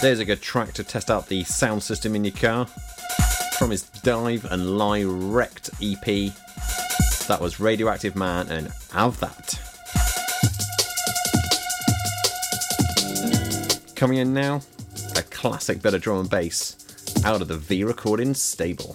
There's a good track to test out the sound system in your car. From his Dive and Lie Wrecked EP. That was Radioactive Man and Have That. Coming in now, a classic bit of drum and bass out of the V Recording stable.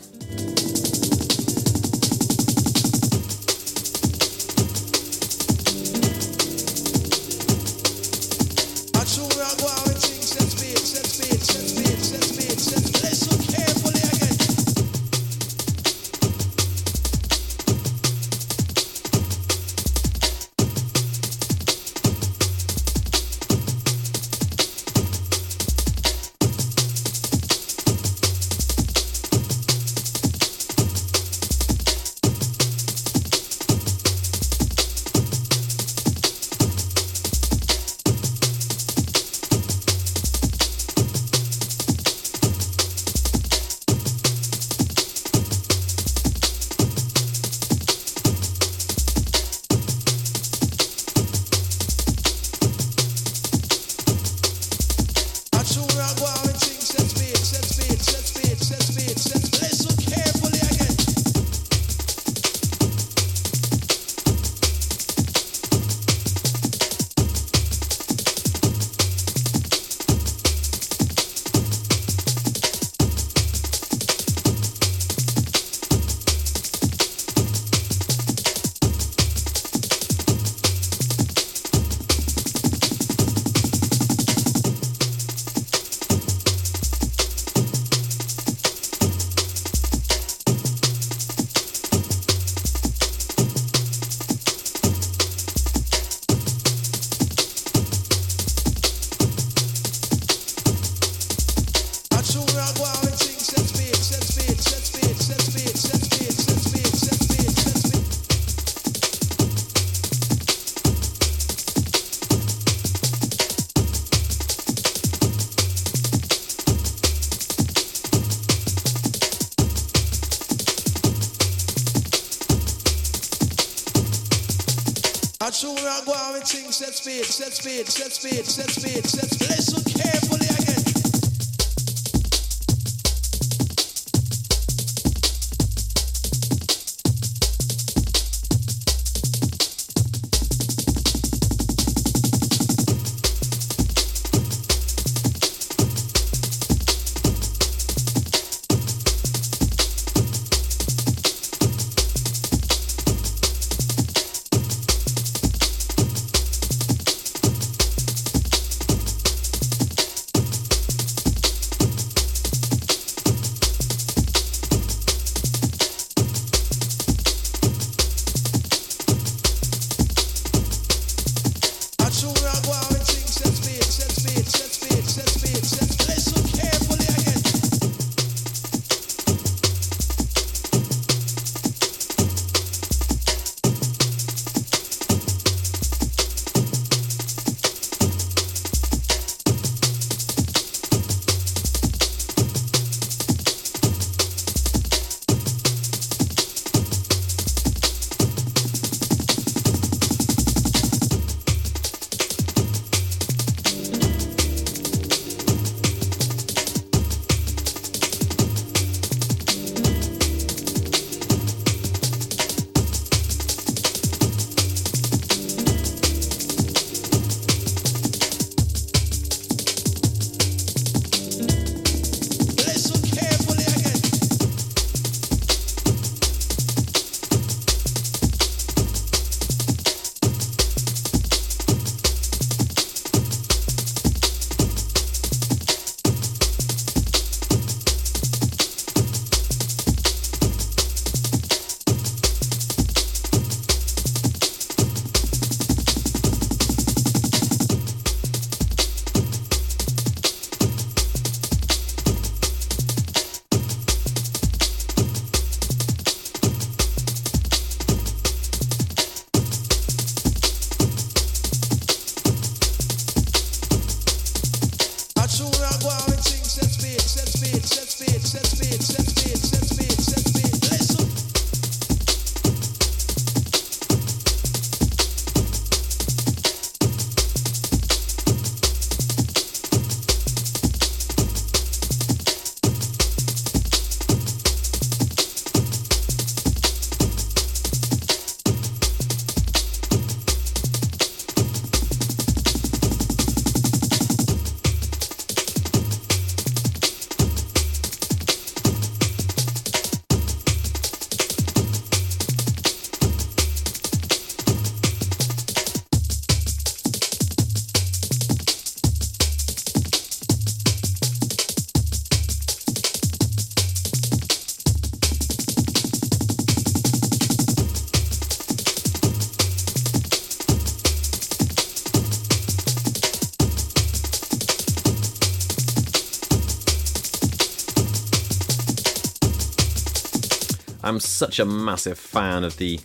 I'm such a massive fan of the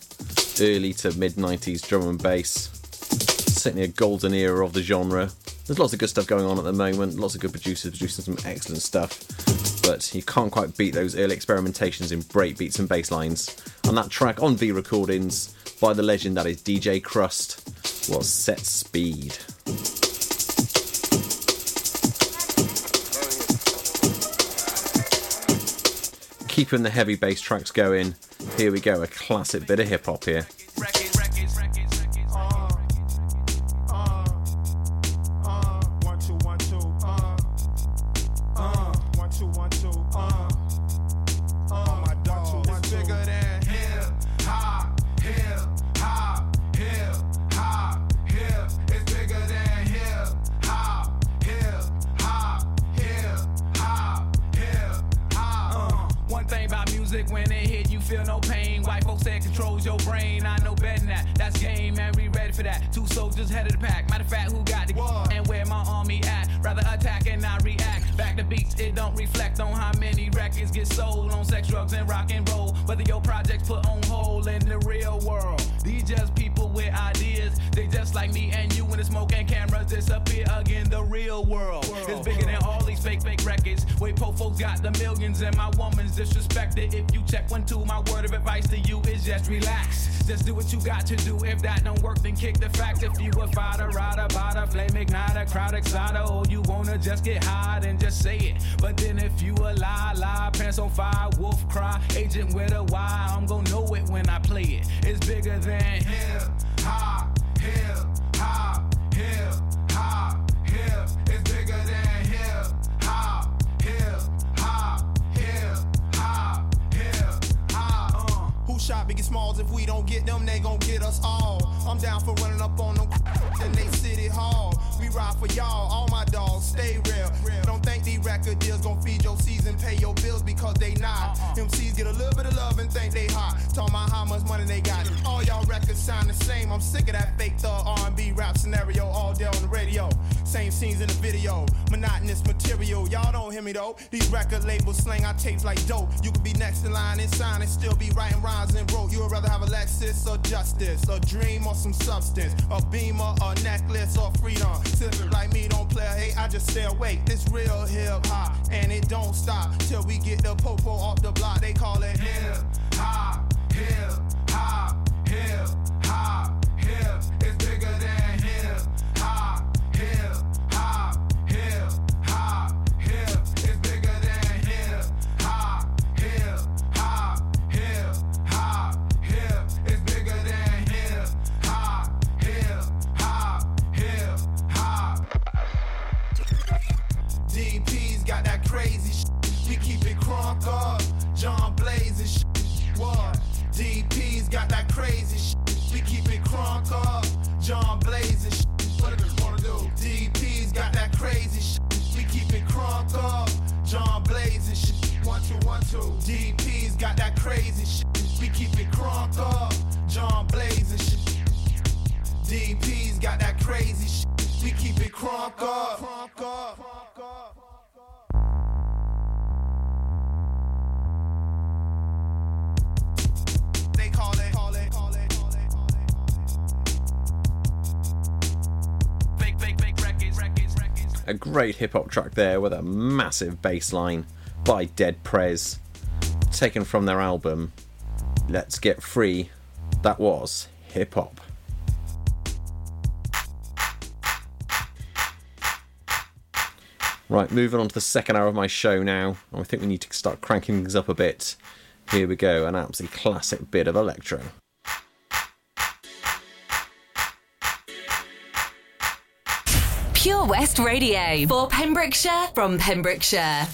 early to mid 90s drum and bass. Certainly a golden era of the genre. There's lots of good stuff going on at the moment, lots of good producers producing some excellent stuff, but you can't quite beat those early experimentations in breakbeats and bass lines. And that track on V Recordings by the legend that is DJ Krust was Set Speed. keeping the heavy bass tracks going. Here we go, a classic bit of hip hop here. Word of advice to you is just relax. Just do what you got to do. If that don't work, then kick the facts. If you a fighter, rider, bada, flame igniter, crowd exciter, oh you wanna just get high, then just say it. But then if you a lie, lie, pants on fire, wolf cry, agent with a why, I'm gonna know it when I play it. It's bigger than hip hop, hip shot, biggie smalls. If we don't get them, they gon' get us all. I'm down for running up on them, in they city hall. We ride for y'all, all my dogs stay real. Don't think Record deals gon' feed your season, pay your bills because they not. Uh-uh. MCs get a little bit of love and think they hot. Talking about how much money they got. All y'all records sound the same. I'm sick of that fake thug R&B rap scenario all day on the radio. Same scenes in the video, monotonous material. Y'all don't hear me though. These record labels slang our tapes like dope. You could be next in line and sign and still be writing rhymes and broke. You would rather have a Lexus or justice, a dream or some substance, a beamer, a necklace or freedom. Sippin' like me, don't play hate. I just stay awake. This real here hip hop, and it don't stop till we get the popo off the block. They call it hip hop, hip DP's got that crazy shit. We keep it crunk up, John shit. DP's got that crazy shit. We keep it crunk up. Crunk up. A great hip hop track there with a massive bass line by Dead Prez, taken from their album Let's Get Free. That was hip hop. Right, moving on to the second hour of my show now. I think we need to start cranking things up a bit. Here we go, an absolutely classic bit of electro. Pure West Radio for Pembrokeshire from Pembrokeshire.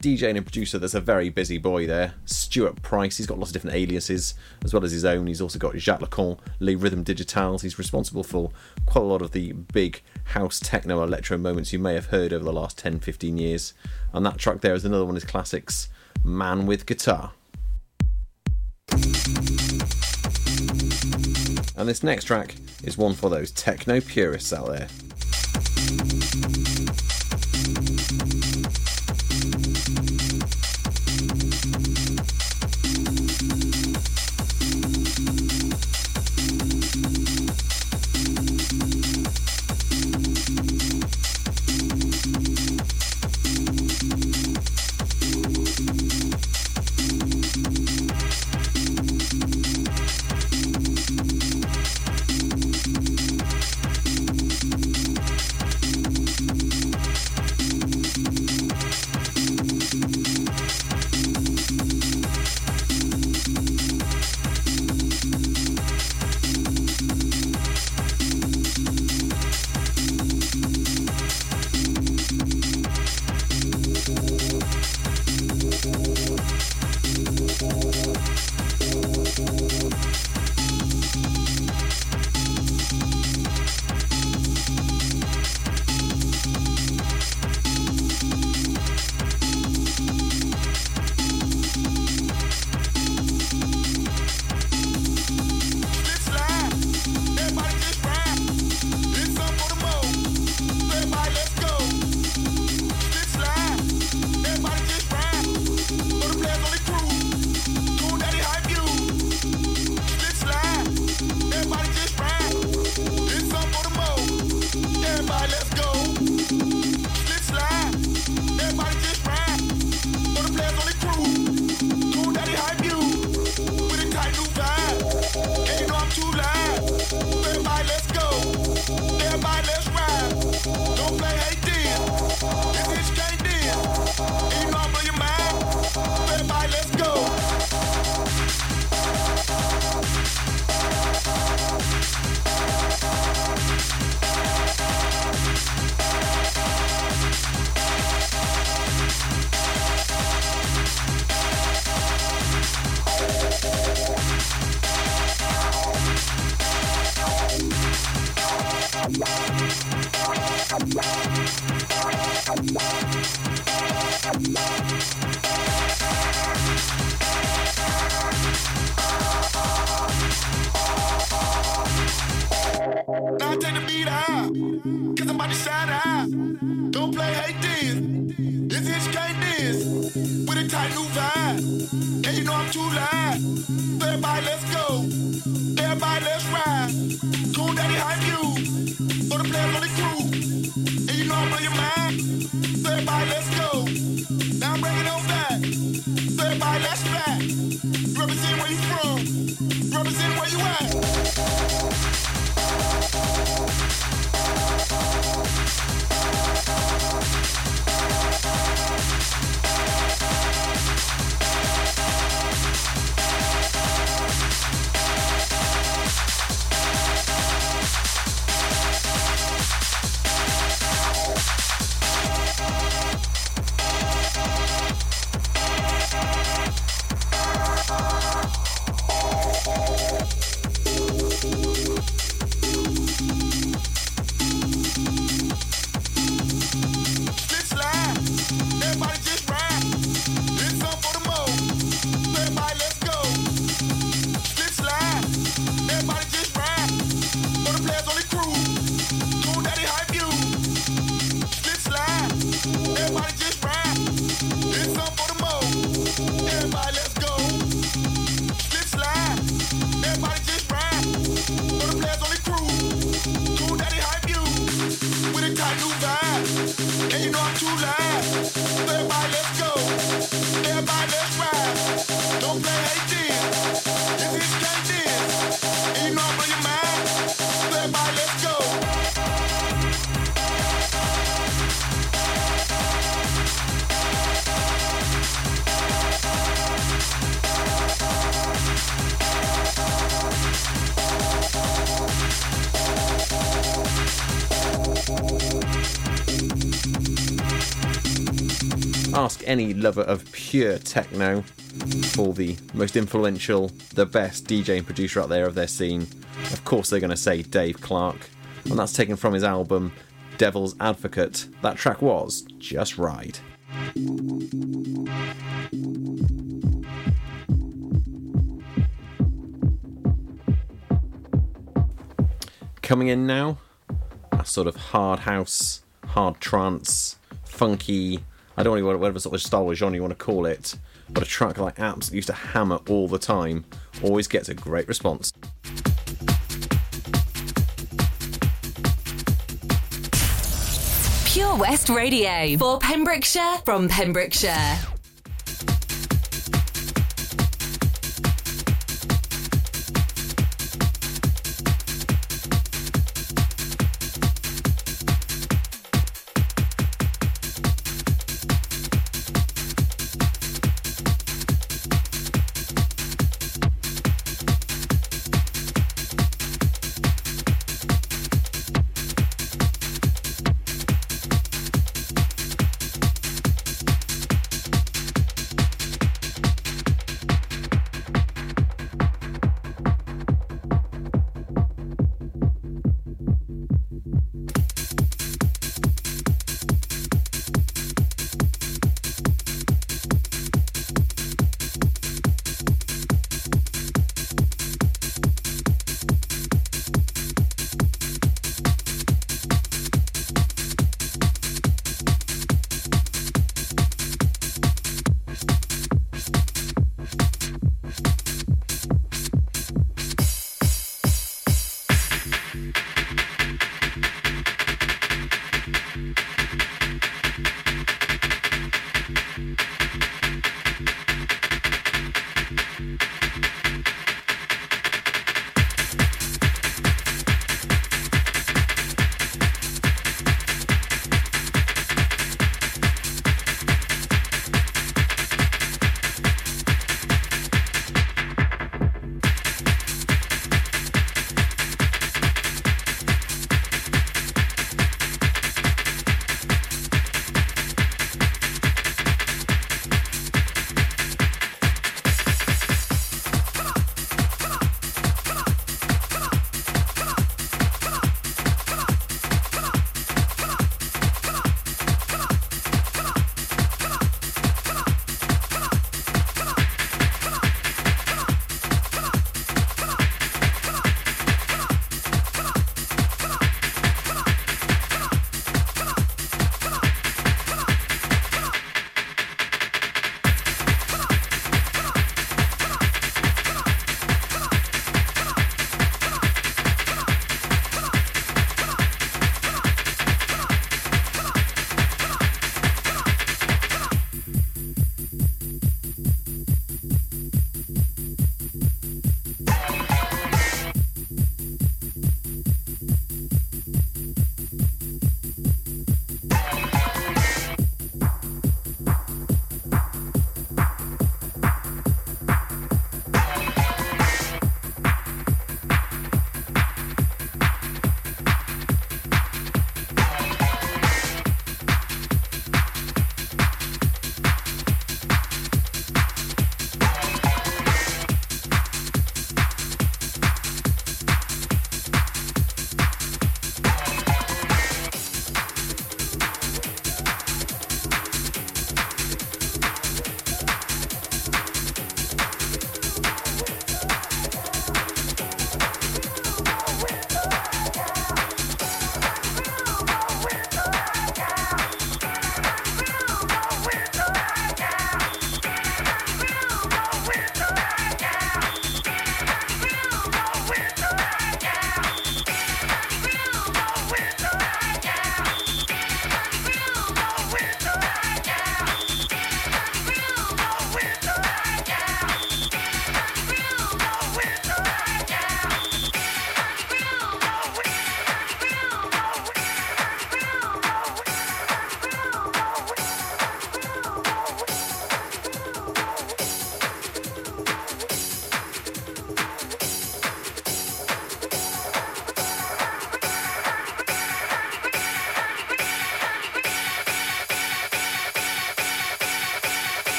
DJ and producer that's a very busy boy there. Stuart Price, he's got lots of different aliases as well as his own. He's also got Jacques Lu Cont, Les Rythmes Digitales. He's responsible for quite a lot of the big house techno electro moments you may have heard over the last 10 15 years. And that track there is another one of his classics, Man with Guitar. And this next track is one for those techno purists out there. Ask any lover of pure techno for the most influential, the best DJ and producer out there of their scene. Of course, they're going to say Dave Clarke, and that's taken from his album Devil's Advocate. That track was Just Right. Coming in now, a sort of hard house, hard trance, funky. I don't know whatever sort of style or genre you want to call it, but a track like absolutely used to hammer all the time always gets a great response. Pure West Radio for Pembrokeshire from Pembrokeshire.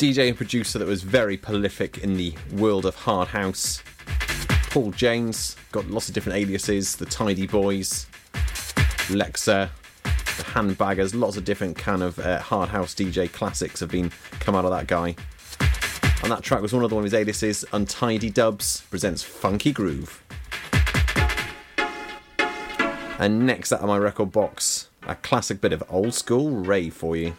DJ and producer that was very prolific in the world of hard house. Paul James, got lots of different aliases, the Tidy Boys, Lexa, the Handbaggers, lots of different kind of uh, hard house DJ classics have been come out of that guy. And that track was one of the one of his aliases, Untidy Dubs presents Funky Groove. And next out of my record box, a classic bit of old school rave for you.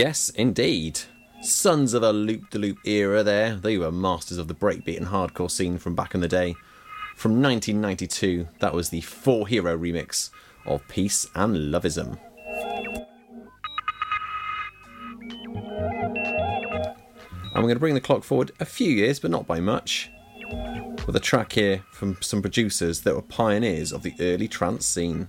Yes, indeed. Sonz of a Loop Da Loop Era there. They were masters of the breakbeat and hardcore scene from back in the day. From 1992, that was the Four Hero remix of Peace and Loveism. And we're going to bring the clock forward a few years, but not by much, with a track here from some producers that were pioneers of the early trance scene.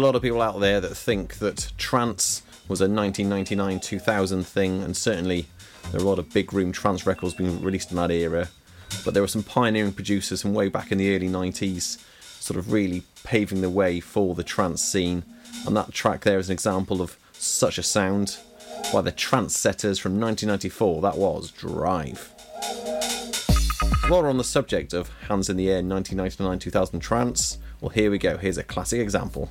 Lot of people out there that think that trance was a 1999 2000 thing, and certainly there are a lot of big room trance records being released in that era. But there were some pioneering producers from way back in the early 90s, sort of really paving the way for the trance scene. And that track there is an example of such a sound by the Trance Setters from 1994. That was Drive. While we're on the subject of Hands in the Air 1999 2000 trance, well, here we go. Here's a classic example.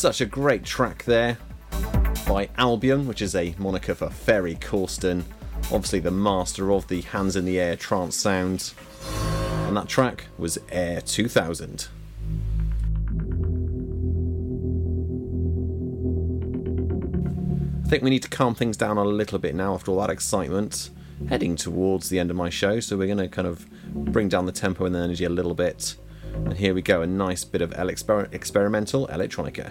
Such a great track there by Albion, which is a moniker for Ferry Corsten, obviously the master of the hands in the air trance sound. And that track was Air 2000. I think we need to calm things down a little bit now after all that excitement. Heading towards the end of my show, so we're going to kind of bring down the tempo and the energy a little bit. And here we go, a nice bit of exper- experimental electronica.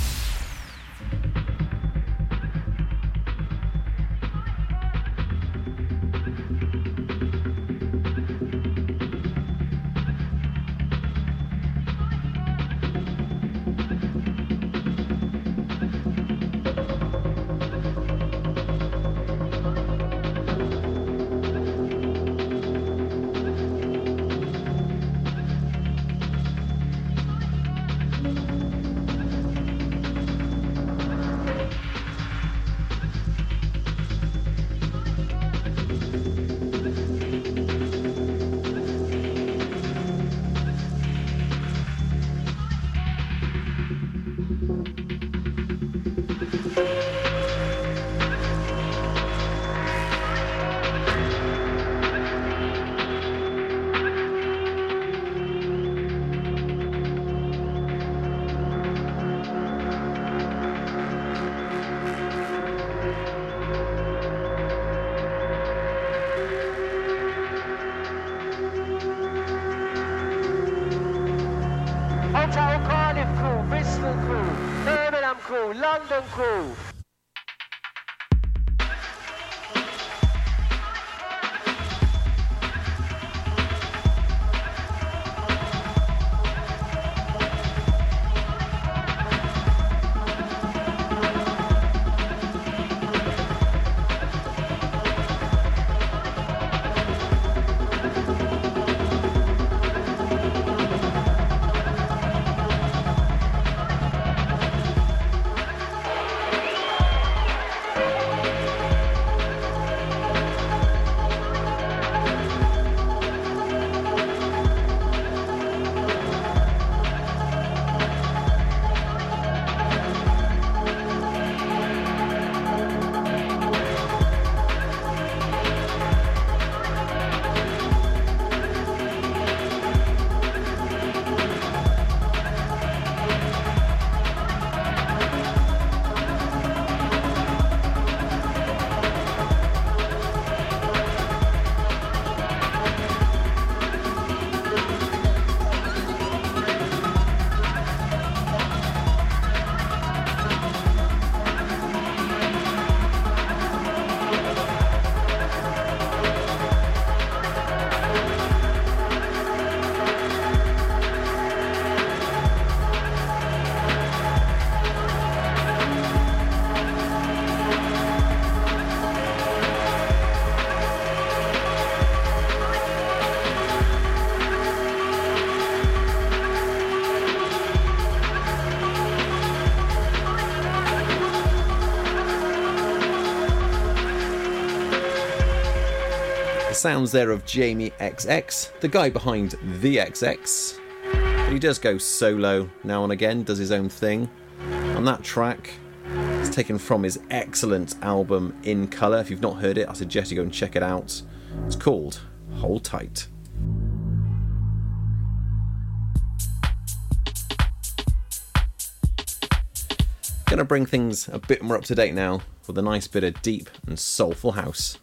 cool. Sounds there of Jamie XX, the guy behind The XX. He does go solo now and again, does his own thing. On that track, it's taken from his excellent album In Colour. If you've not heard it, I suggest you go and check it out. It's called Hold Tight. Gonna bring things a bit more up to date now with a nice bit of deep and soulful house.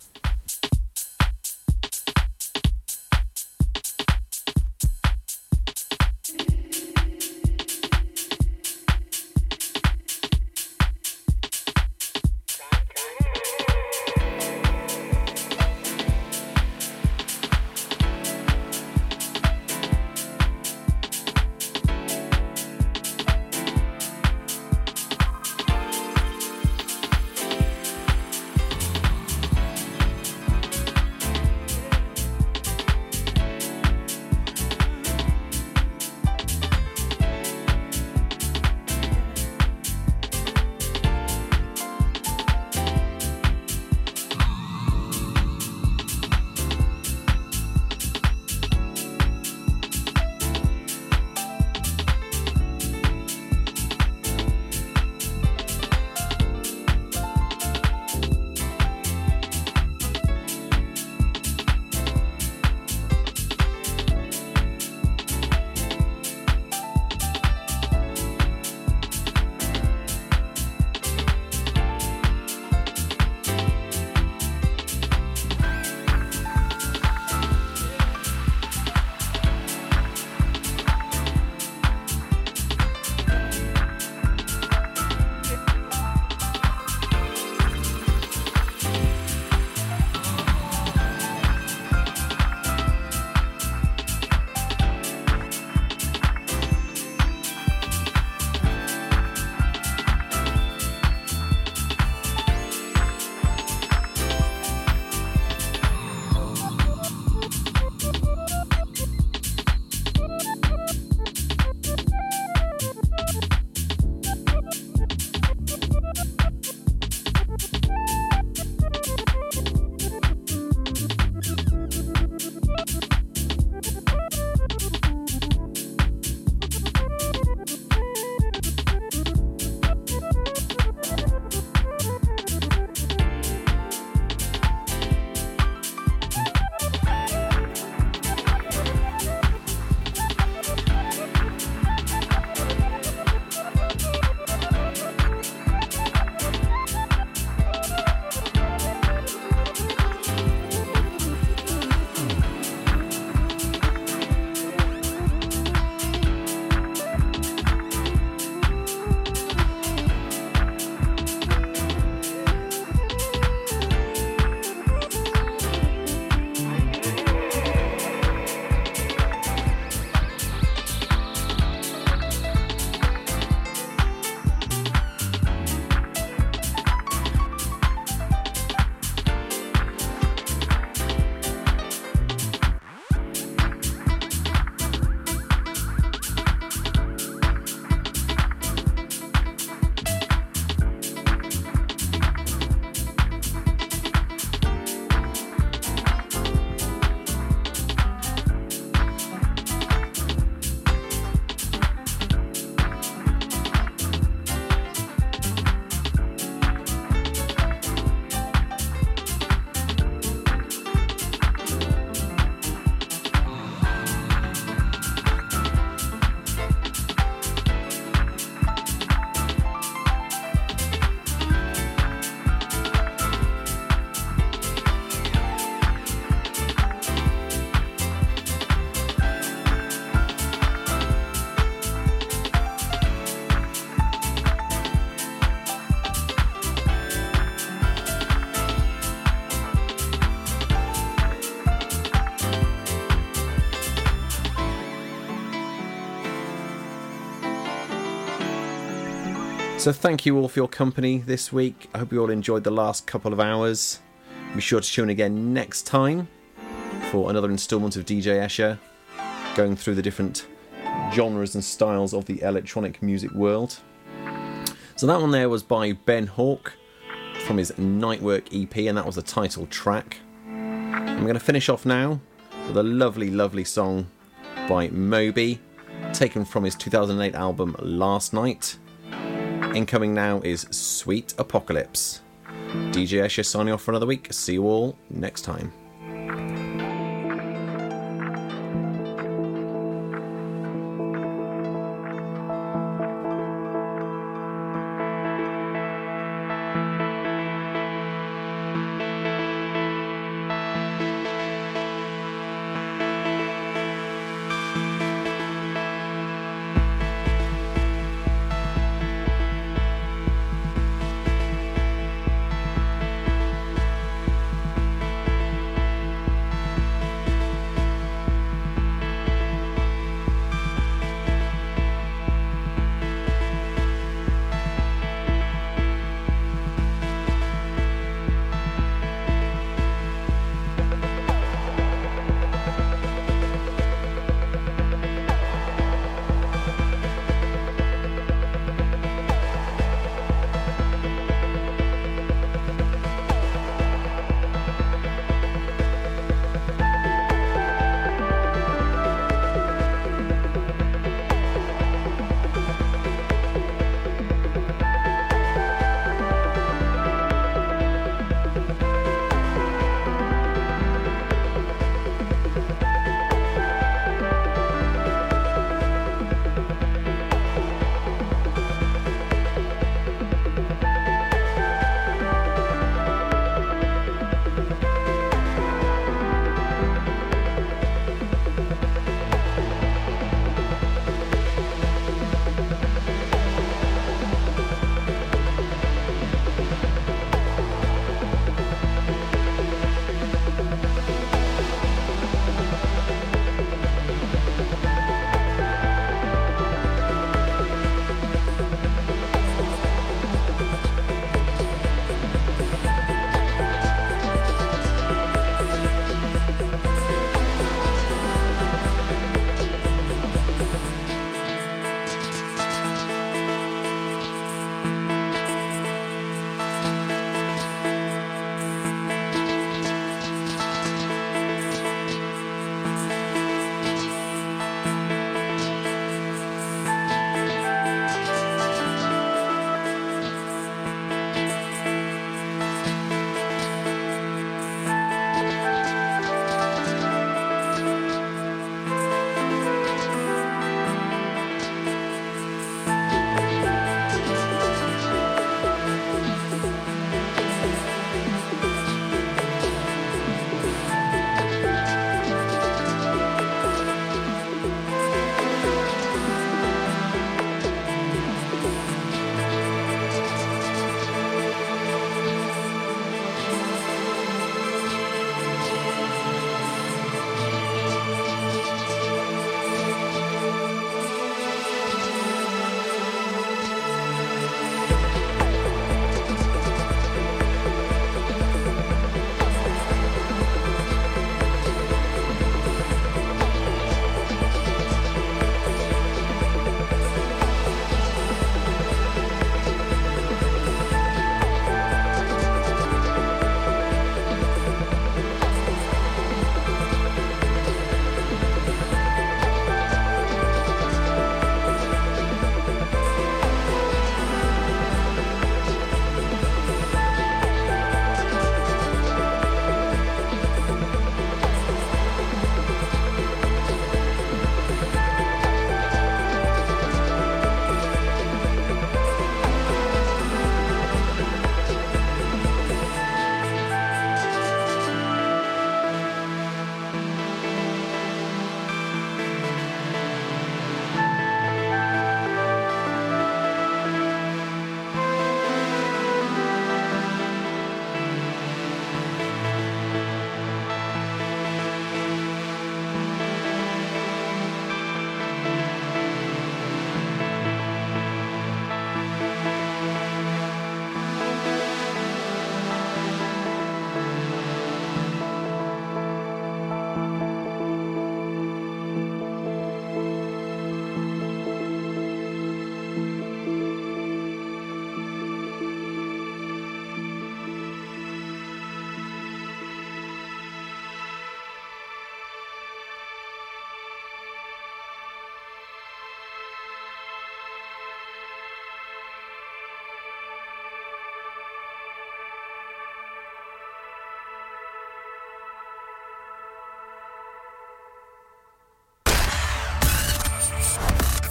So thank you all for your company this week. I hope you all enjoyed the last couple of hours. Be sure to tune in again next time for another instalment of DJ Escher, going through the different genres and styles of the electronic music world. So that one there was by Ben Hawk from his Nightwork EP, and that was the title track. I'm going to finish off now with a lovely, lovely song by Moby, taken from his 2008 album Last Night. Incoming now is Sweet Apocalypse. DJ Escher signing off for another week. See you all next time.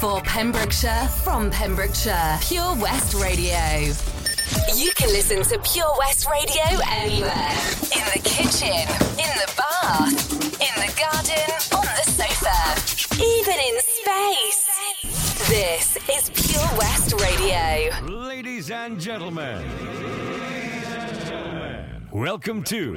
For Pembrokeshire, from Pembrokeshire, Pure West Radio. You can listen to Pure West Radio anywhere. In the kitchen, in the bath, in the garden, on the sofa, even in space. This is Pure West Radio. Ladies and gentlemen, welcome to